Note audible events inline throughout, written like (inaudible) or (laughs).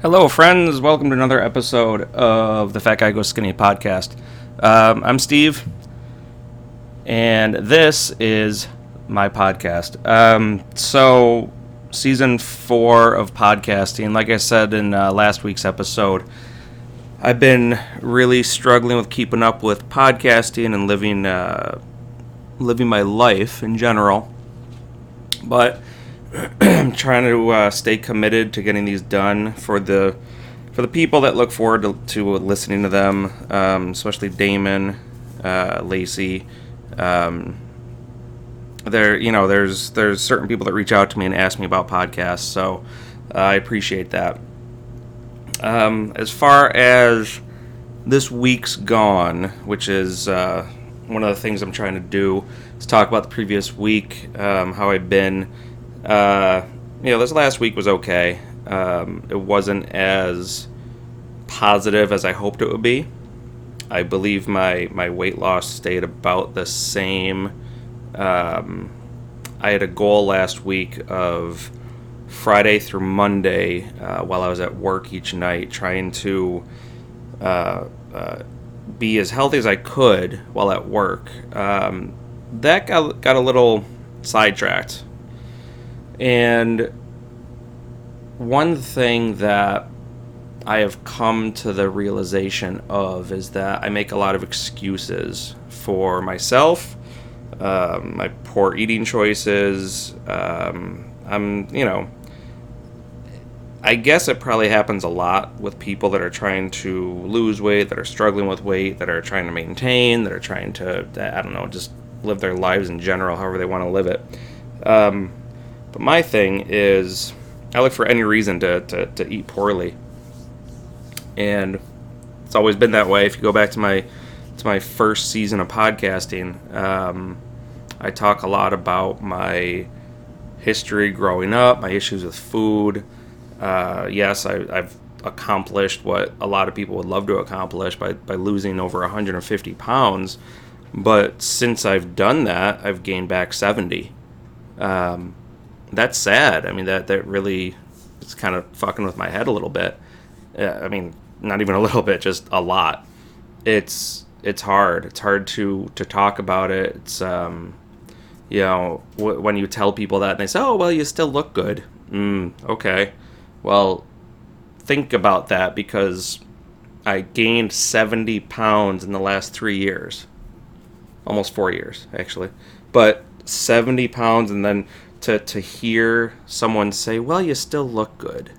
Hello, friends. Welcome to another episode of the Fat Guy Goes Skinny podcast. Um, I'm Steve, and this is my podcast. Um, so, season four of podcasting, like I said in uh, last week's episode, I've been really struggling with keeping up with podcasting and living uh, living my life in general. But I'm (clears throat) trying to uh, stay committed to getting these done for the for the people that look forward to, to listening to them, um, especially Damon, uh, Lacey. Um, there, you know, there's there's certain people that reach out to me and ask me about podcasts, so uh, I appreciate that. Um, as far as this week's gone, which is uh, one of the things I'm trying to do, is talk about the previous week, um, how I've been uh, you know, this last week was okay. Um, it wasn't as positive as I hoped it would be. I believe my, my weight loss stayed about the same. Um, I had a goal last week of Friday through Monday uh, while I was at work each night, trying to uh, uh, be as healthy as I could while at work. Um, that got, got a little sidetracked and one thing that I have come to the realization of is that I make a lot of excuses for myself, um, my poor eating choices. Um, I'm, you know, I guess it probably happens a lot with people that are trying to lose weight, that are struggling with weight, that are trying to maintain, that are trying to, I don't know, just live their lives in general, however they want to live it. Um, but my thing is, I look for any reason to, to, to eat poorly. And it's always been that way. If you go back to my to my first season of podcasting, um, I talk a lot about my history growing up, my issues with food. Uh, yes, I, have accomplished what a lot of people would love to accomplish by, by losing over 150 pounds. But since I've done that, I've gained back 70. Um, that's sad. I mean, that that really is kind of fucking with my head a little bit. I mean, not even a (laughs) little bit, just a lot. It's it's hard. It's hard to to talk about it. It's um, you know, w- when you tell people that and they say, "Oh, well, you still look good." Mm, okay. Well, think about that because I gained 70 pounds in the last 3 years. Almost 4 years, actually. But 70 pounds and then to to hear someone say, "Well, you still look good."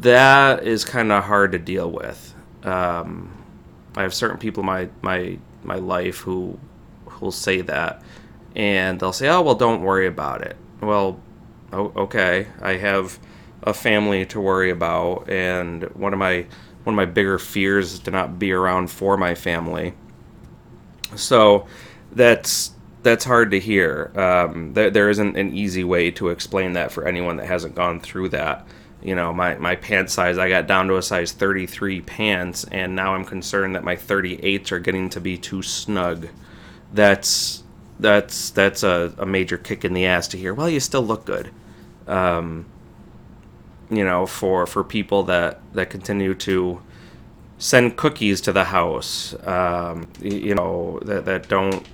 That is kind of hard to deal with. Um, I have certain people in my my my life who will say that, and they'll say, "Oh, well, don't worry about it." Well, okay, I have a family to worry about, and one of my one of my bigger fears is to not be around for my family. So that's that's hard to hear. Um, there, there isn't an easy way to explain that for anyone that hasn't gone through that. You know, my, my pant size, I got down to a size 33 pants, and now I'm concerned that my 38s are getting to be too snug. That's that's that's a, a major kick in the ass to hear. Well, you still look good. Um, you know, for for people that that continue to send cookies to the house, um, you know, that that don't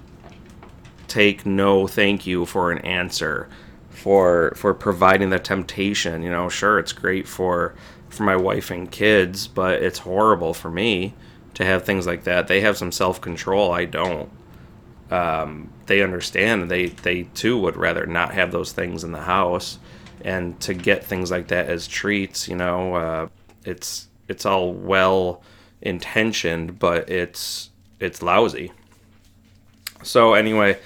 take no thank you for an answer for for providing the temptation you know sure it's great for for my wife and kids but it's horrible for me to have things like that. They have some self-control i don't. Um, they understand they they too would rather not have those things in the house. And to get things like that as treats you know uh, it's it's all well intentioned but it's it's lousy. So anyway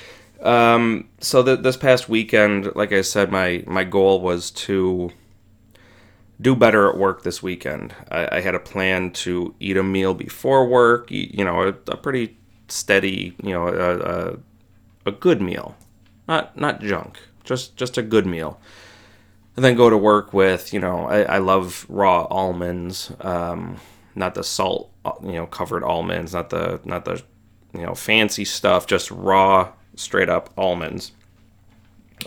um, so the, this past weekend, like I said, my my goal was to do better at work this weekend. I, I had a plan to eat a meal before work, eat, you know, a, a, pretty steady, you know, a, a, a good meal, not not junk, just just a good meal, and then go to work with, you know, I, I love raw almonds, um, not the salt, you know, covered almonds, not the not the you know fancy stuff, just raw straight up almonds.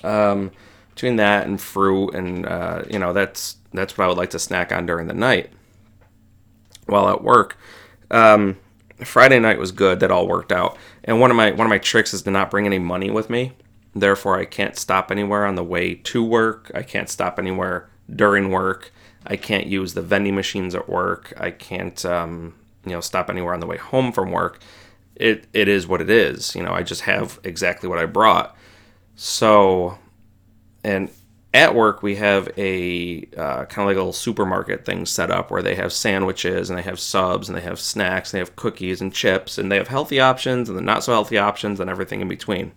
Um, between that and fruit, and uh, you know, that's that's what I would like to snack on during the night while at work. Um, Friday night was good. That all worked out. And one of my one of my tricks is to not bring any money with me. Therefore, I can't stop anywhere on the way to work. I can't stop anywhere during work. I can't use the vending machines at work. I can't, um, you know, stop anywhere on the way home from work. It it is what it is. You know, I just have exactly what I brought. So, and at work we have a uh, kind of like a little supermarket thing set up where they have sandwiches and they have subs and they have snacks and they have cookies and chips and they have healthy options and the not so healthy options and everything in between.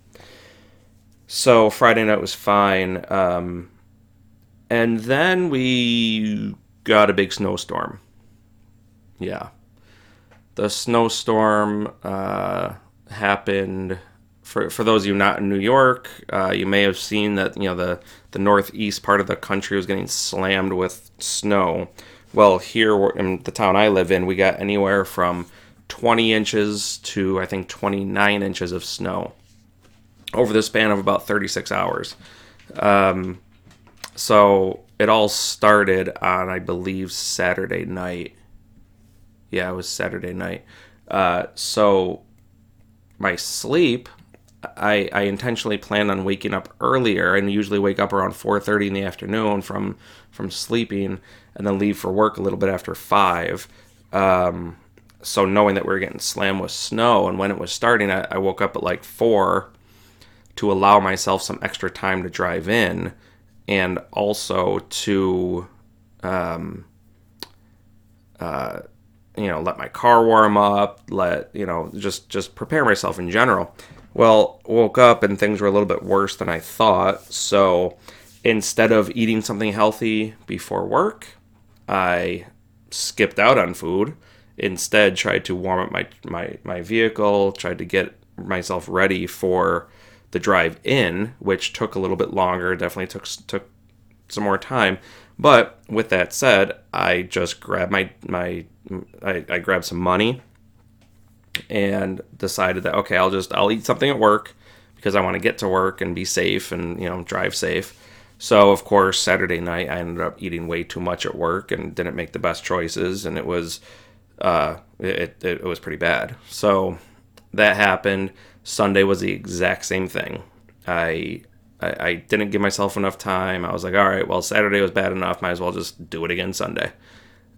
So Friday night was fine. Um, and then we got a big snowstorm. Yeah. The snowstorm uh, happened. For, for those of you not in New York, uh, you may have seen that you know the, the northeast part of the country was getting slammed with snow. Well, here in the town I live in, we got anywhere from 20 inches to I think 29 inches of snow over the span of about 36 hours. Um, so it all started on, I believe, Saturday night. Yeah, it was Saturday night. Uh, so my sleep, I, I intentionally planned on waking up earlier and usually wake up around 4.30 in the afternoon from, from sleeping and then leave for work a little bit after 5. Um, so knowing that we were getting slammed with snow and when it was starting, I, I woke up at like 4 to allow myself some extra time to drive in and also to um, uh, you know let my car warm up let you know just just prepare myself in general. Well woke up and things were a little bit worse than i thought. So instead of eating something healthy before work i skipped out on food. Instead tried to warm up my my, my vehicle tried to get myself ready for the drive in, which took a little bit longer, definitely took took some more time. But with that said, I just grabbed my my I, I grabbed some money and decided that okay, I'll just I'll eat something at work because I want to get to work and be safe and you know drive safe. So of course Saturday night I ended up eating way too much at work and didn't make the best choices and it was uh, it, it, it was pretty bad. So that happened. Sunday was the exact same thing. I, I, I didn't give myself enough time. I was like, all right, well, Saturday was bad enough. Might as well just do it again Sunday.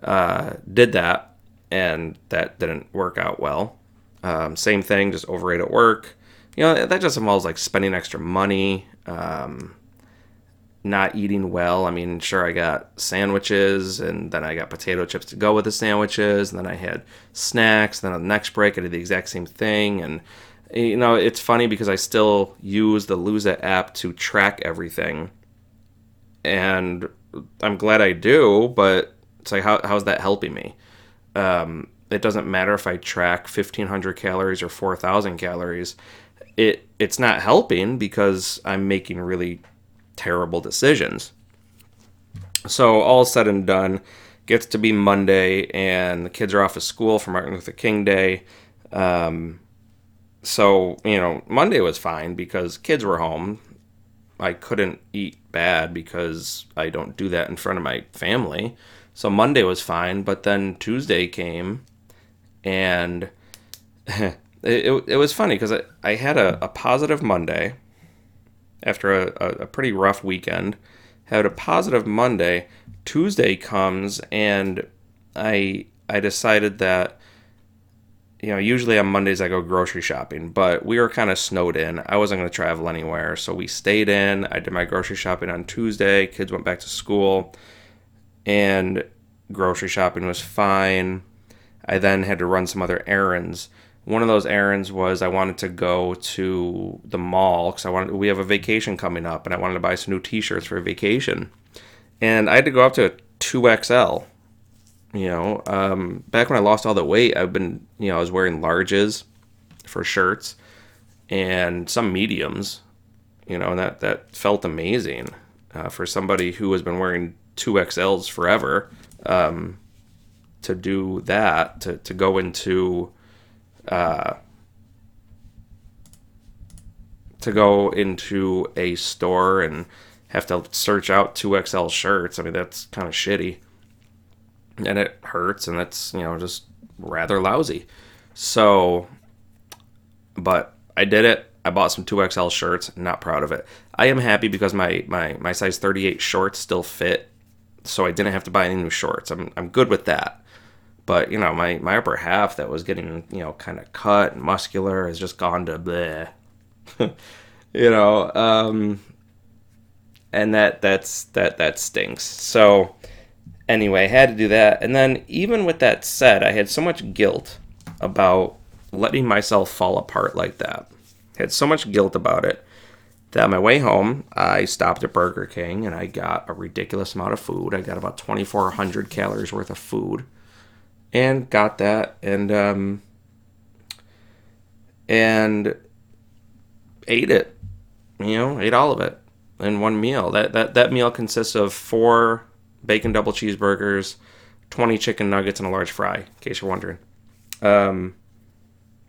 Uh, did that, and that didn't work out well. Um, same thing, just overate at work. You know, that just involves like spending extra money, um, not eating well. I mean, sure, I got sandwiches, and then I got potato chips to go with the sandwiches, and then I had snacks. Then on the next break, I did the exact same thing, and you know, it's funny because I still use the Lose It app to track everything. And I'm glad I do, but it's like, how, how's that helping me? Um, it doesn't matter if I track 1500 calories or 4000 calories. It, it's not helping because I'm making really terrible decisions. So, all said and done, gets to be Monday, and the kids are off of school for Martin Luther King Day. Um, so you know monday was fine because kids were home. I couldn't eat bad because i don't do that in front of my family. So monday was fine but then tuesday came and (laughs) it, it, it, was funny because I, I had a, a positive monday after a, a, a pretty rough weekend. Had a positive monday. Tuesday comes and i i decided that you know, usually on Mondays I go grocery shopping, but we were kind of snowed in. I wasn't going to travel anywhere, so we stayed in. I did my grocery shopping on Tuesday. Kids went back to school, and grocery shopping was fine. I then had to run some other errands. One of those errands was I wanted to go to the mall because I wanted we have a vacation coming up, and I wanted to buy some new T-shirts for vacation, and I had to go up to a two XL you know, um, back when I lost all the weight, I've been, you know, I was wearing larges for shirts and some mediums, you know, and that, that felt amazing uh, for somebody who has been wearing two XLs forever. Um, to do that, to, to go into, uh, to go into a store and have to search out 2XL shirts. I mean, that's kind of shitty. And it hurts and that's, you know, just rather lousy. So, but I did it. I bought some 2XL shirts. Not proud of it. I am happy because my, my, my size 38 shorts still fit. So I didn't have to buy any new shorts. I'm, I'm good with that. But, you know, my, my upper half that was getting, you know, kind of cut and muscular has just gone to bleh. (laughs) you know, um, and that that's that that stinks. So anyway, I had to do that. And then even with that said, I had so much guilt about letting myself fall apart like that. I had so much guilt about it that on my way home, I stopped at Burger King and I got a ridiculous amount of food. I got about 2,400 calories worth of food, and got that and um, and ate it. You know, ate all of it in one meal. That that that meal consists of four bacon double cheeseburgers, 20 chicken nuggets, and a large fry. In case you're wondering. Um,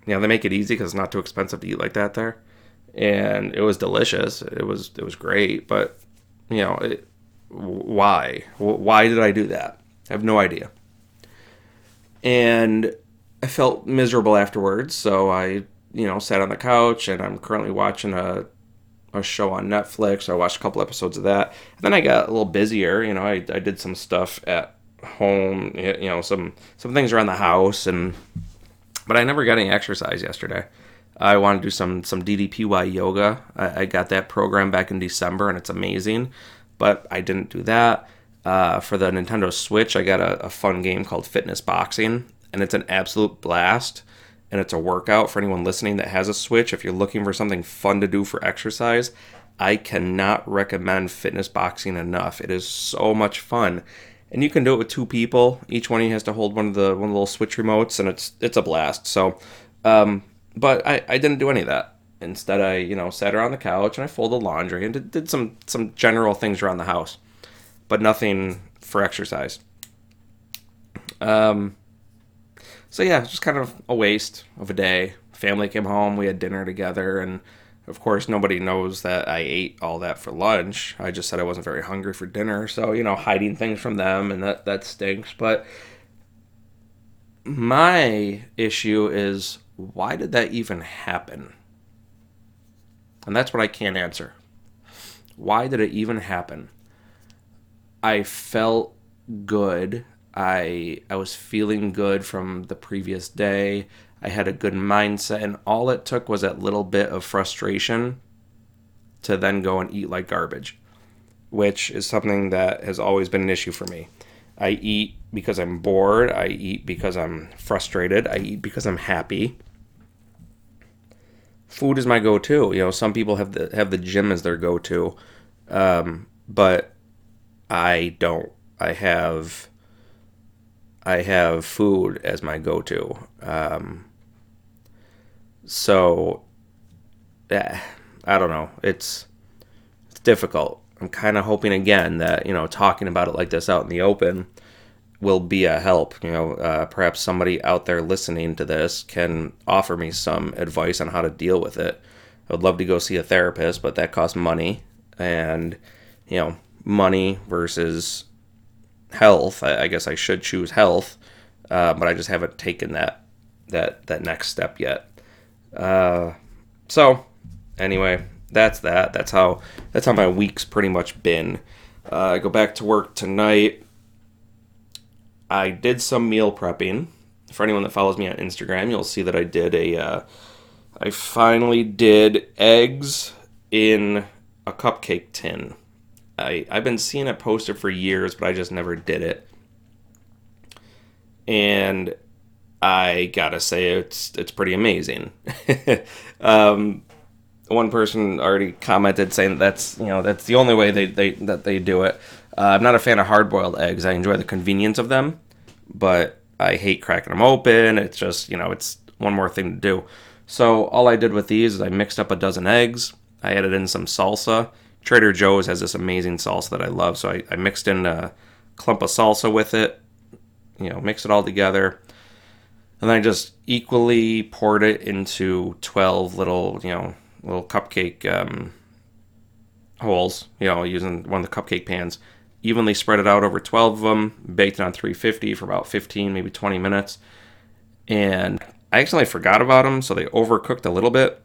they make it easy because it's not too expensive to eat like that there, and it was delicious. It was it was great, but you know, it, why why did I do that? I have no idea. And I felt miserable afterwards, so I you know sat on the couch and I'm currently watching a a show on Netflix. I watched a couple episodes of that. And then I got a little busier. You know, I, I did some stuff at home. You know, some some things around the house, and but I never got any exercise yesterday. I want to do some some DDPY yoga. I, I, got that program back in December, and it's amazing. But I didn't do that. Uh, for the Nintendo Switch, I got a, a fun game called Fitness Boxing, and it's an absolute blast and it's a workout for anyone listening that has a Switch. If you're looking for something fun to do for exercise, I cannot recommend fitness boxing enough. It is so much fun. And you can do it with two people. Each one of you has to hold one of the one of the little switch remotes, and it's it's a blast. So, um, but I, I didn't do any of that. Instead, I you know sat around the couch and I folded laundry and did, did some some general things around the house, but nothing for exercise. Um, so yeah, just kind of a waste of a day. Family came home, we had dinner together, and of course nobody knows that I ate all that for lunch. I just said I wasn't very hungry for dinner, so you know, hiding things from them, and that that stinks. But my issue is why did that even happen? And that's what I can't answer. Why did it even happen? I felt good I I was feeling good from the previous day. I had a good mindset and all it took was that little bit of frustration to then go and eat like garbage, which is something that has always been an issue for me. I eat because I'm bored, I eat because I'm frustrated, I eat because I'm happy. Food is my go-to. You know, some people have the have the gym as their go-to, um, but I don't. I have I have food as my go-to. Um, so, I don't know. It's it's difficult. I'm kind of hoping again that you know talking about it like this out in the open will be a help. You know, uh, perhaps somebody out there listening to this can offer me some advice on how to deal with it. I would love to go see a therapist, but that costs money, and you know, money versus health. I, I guess I should choose health, uh, but I just haven't taken that that that next step yet. Uh, so anyway, that's that. That's how that's how my week's pretty much been. Uh, I go back to work tonight. I did some meal prepping. For anyone that follows me on Instagram, you'll see that I did a. Uh, I finally did eggs in a cupcake tin. I, I've been seeing it posted for years, but I just never did it. And I gotta say it's it's pretty amazing. (laughs) um, one person already commented saying that that's you know that's the only way they, they that they do it. Uh, I'm not a fan of hard boiled eggs. I enjoy the convenience of them, but I hate cracking them open. It's just you know it's one more thing to do. So all I did with these is I mixed up a dozen eggs. I added in some salsa Trader Joe's has this amazing salsa that I love, so I, I mixed in a clump of salsa with it, you know, mix it all together, and then I just equally poured it into 12 little, you know, little cupcake um, holes, you know, using one of the cupcake pans. Evenly spread it out over 12 of them, baked it on 350 for about 15, maybe 20 minutes. And I accidentally forgot about them, so they overcooked a little bit.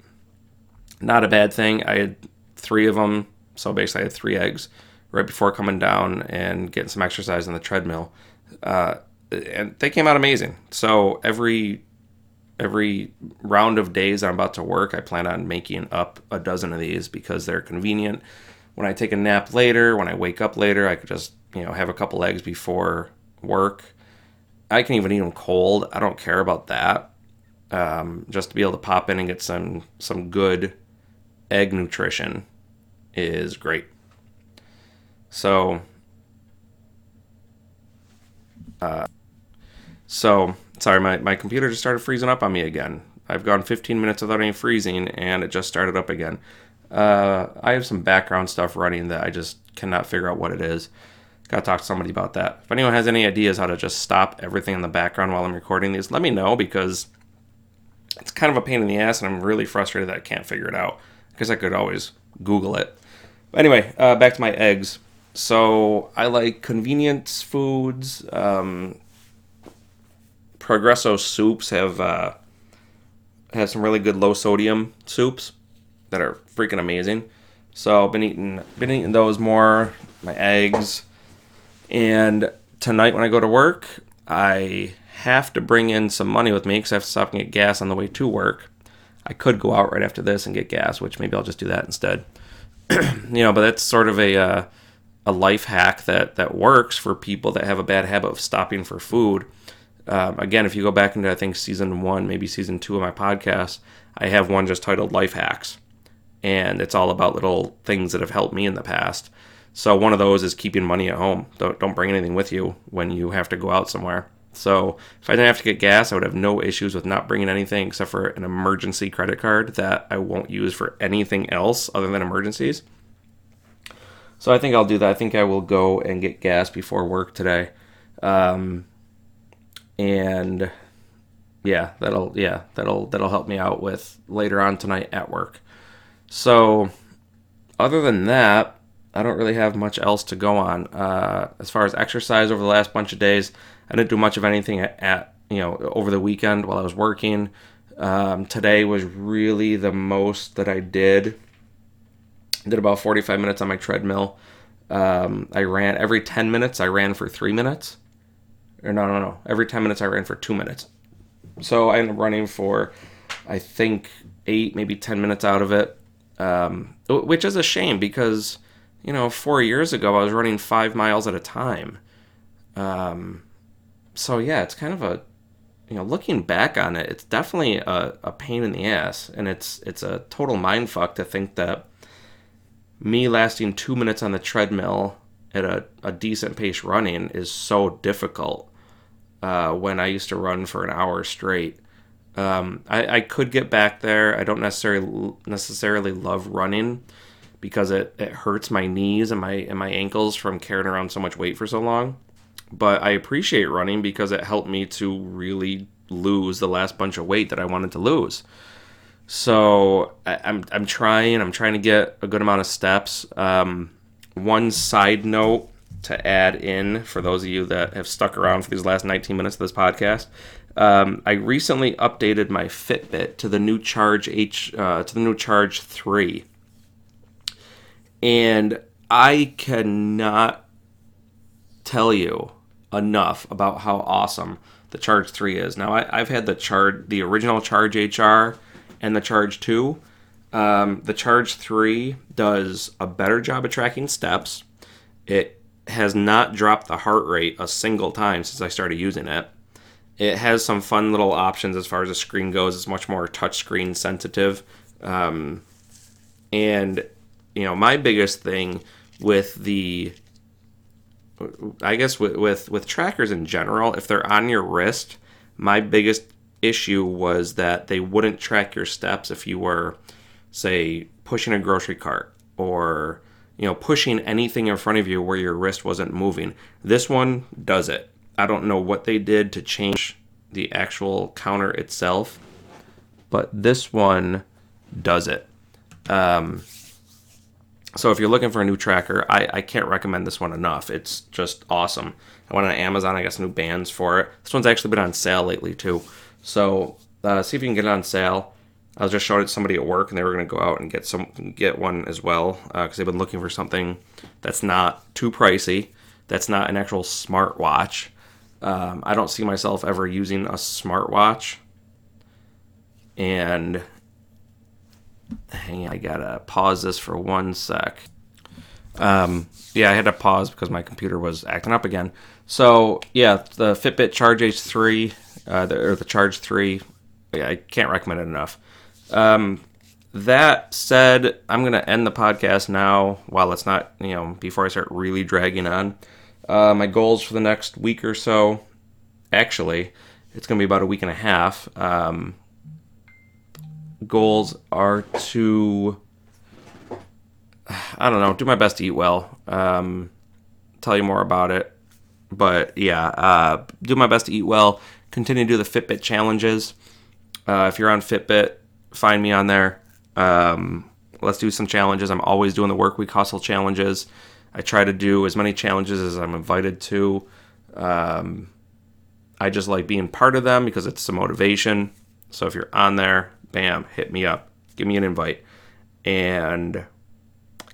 Not a bad thing. I had three of them, so basically I had three eggs right before coming down and getting some exercise on the treadmill. Uh, and they came out amazing. So every every round of days I'm about to work, I plan on making up a dozen of these because they're convenient. When I take a nap later, when I wake up later, I could just, you know, have a couple eggs before work. I can even eat them cold. I don't care about that. Um, just to be able to pop in and get some some good egg nutrition is great. So, uh, so sorry, my, my computer just started freezing up on me again. I've gone 15 minutes without any freezing, and it just started up again. Uh, I have some background stuff running that I just cannot figure out what it is. Gotta talk to somebody about that. If anyone has any ideas how to just stop everything in the background while I'm recording these, let me know because it's kind of a pain in the ass, and I'm really frustrated that I can't figure it out. Because I could always Google it. Anyway, uh, back to my eggs. So I like convenience foods. Um, Progresso soups have uh, have some really good low sodium soups that are freaking amazing. So I've been eating been eating those more. My eggs, and tonight when I go to work, I have to bring in some money with me because I have to stop and get gas on the way to work. I could go out right after this and get gas, which maybe I'll just do that instead. (clears throat) you know, but that's sort of a uh, a life hack that that works for people that have a bad habit of stopping for food um, again, if you go back into I think season one, maybe season two of my podcast, I have one just titled Life Hacks, and it's all about little things that have helped me in the past. So one of those is keeping money at home. Don't don't bring anything with you when you have to go out somewhere. So if I didn't have to get gas, I would have no issues with not bringing anything except for an emergency credit card that I won't use for anything else other than emergencies. So I think I'll do that. I think I will go and get gas before work today. Um, and yeah, that'll yeah that'll that'll help me out with later on tonight at work. So other than that, I don't really have much else to go on. Uh, as far as exercise over the last bunch of days, I didn't do much of anything at, at you know over the weekend while I was working. Um, today was really the most that I did. Did about 45 minutes on my treadmill. Um, I ran every 10 minutes. I ran for three minutes or no, no, no. Every 10 minutes I ran for two minutes. So I ended up running for, I think, eight, maybe 10 minutes out of it, um, which is a shame because, you know, four years ago I was running five miles at a time. Um, so yeah, it's kind of a, you know, looking back on it, it's definitely a, a pain in the ass, and it's it's a total mind fuck to think that me lasting two minutes on the treadmill at a, a decent pace running is so difficult uh, when I used to run for an hour straight. Um, I, I could get back there. I don't necessarily necessarily love running because it, it hurts my knees and my and my ankles from carrying around so much weight for so long. But I appreciate running because it helped me to really lose the last bunch of weight that I wanted to lose. So I, am I'm, I'm trying. I'm trying to get a good amount of steps. Um, one side note to add in for those of you that have stuck around for these last 19 minutes of this podcast. Um, I recently updated my Fitbit to the new Charge H uh, to the new Charge Three, and I cannot tell you enough about how awesome the Charge Three is. Now I, have had the Charge, the original Charge HR, and the Charge Two. Um, the Charge 3 does a better job of tracking steps. It has not dropped the heart rate a single time since I started using it. It has some fun little options as far as the screen goes. It's much more touchscreen sensitive. Um, and, you know, my biggest thing with the I guess with, with with trackers in general, if they're on your wrist, my biggest issue was that they wouldn't track your steps if you were say pushing a grocery cart or you know pushing anything in front of you where your wrist wasn't moving. This one does it. I don't know what they did to change the actual counter itself but this one does it. Um, So if you're looking for a new tracker, I, I can't recommend this one enough. It's just awesome. I went on Amazon. I got some new bands for it. This one's actually been on sale lately too. So uh, see if you can get it on sale. I was just showing it to somebody at work, and they were going to go out and get some get one as well because uh, they've been looking for something that's not too pricey, that's not an actual smartwatch. Um, I don't see myself ever using a smartwatch, and hang on, I gotta pause this for one sec. Um, yeah, I had to pause because my computer was acting up again. So yeah, the Fitbit Charge H3 uh, the, or the Charge 3. Yeah, I can't recommend it enough. Um, that said, I'm to end the podcast now while it's not, you know, before I start really dragging on. Uh, my goals for the next week or so, actually, it's to be about a week and a half. Um, goals are to, I don't know, do my best to eat well. Um, tell you more about it. But yeah, uh, do my best to eat well. Continue to do the Fitbit challenges. Uh, if you're on Fitbit, find me on there. Um, let's do some challenges. I'm always doing the work week hustle challenges. I try to do as many challenges as I'm invited to. Um, I just like being part of them because it's some motivation. So if you're on there, bam, hit me up, give me an invite. And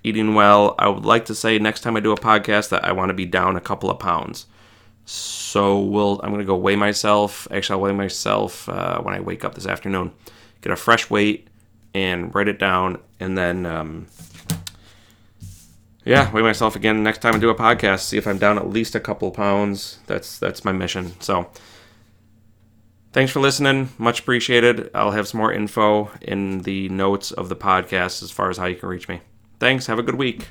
eating well, I would like to say next time I do a podcast that I want to be down a couple of pounds. So we'll. I'm gonna go weigh myself. Actually, I'll weigh myself uh, when I wake up this afternoon. Get a fresh weight and write it down, and then um, yeah, weigh myself again next time I do a podcast. See if I'm down at least a couple pounds. That's that's my mission. So thanks for listening. Much appreciated. I'll have some more info in the notes of the podcast as far as how you can reach me. Thanks. Have a good week.